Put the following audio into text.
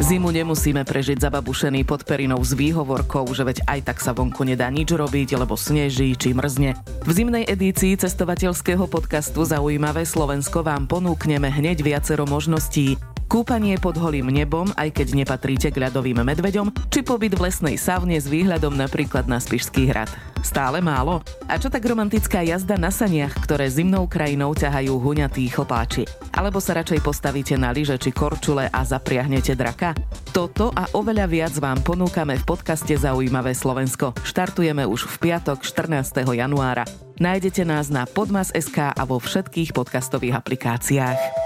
Zimu nemusíme prežiť zababušený pod perinou s výhovorkou, že veď aj tak sa vonku nedá nič robiť, lebo sneží či mrzne. V zimnej edícii cestovateľského podcastu Zaujímavé Slovensko vám ponúkneme hneď viacero možností. Kúpanie pod holým nebom, aj keď nepatríte k ľadovým medveďom, či pobyt v lesnej savne s výhľadom napríklad na Spišský hrad. Stále málo? A čo tak romantická jazda na saniach, ktoré zimnou krajinou ťahajú huňatí chlpáči? Alebo sa radšej postavíte na lyže či korčule a zapriahnete draka? Toto a oveľa viac vám ponúkame v podcaste Zaujímavé Slovensko. Štartujeme už v piatok 14. januára. Nájdete nás na podmas.sk a vo všetkých podcastových aplikáciách.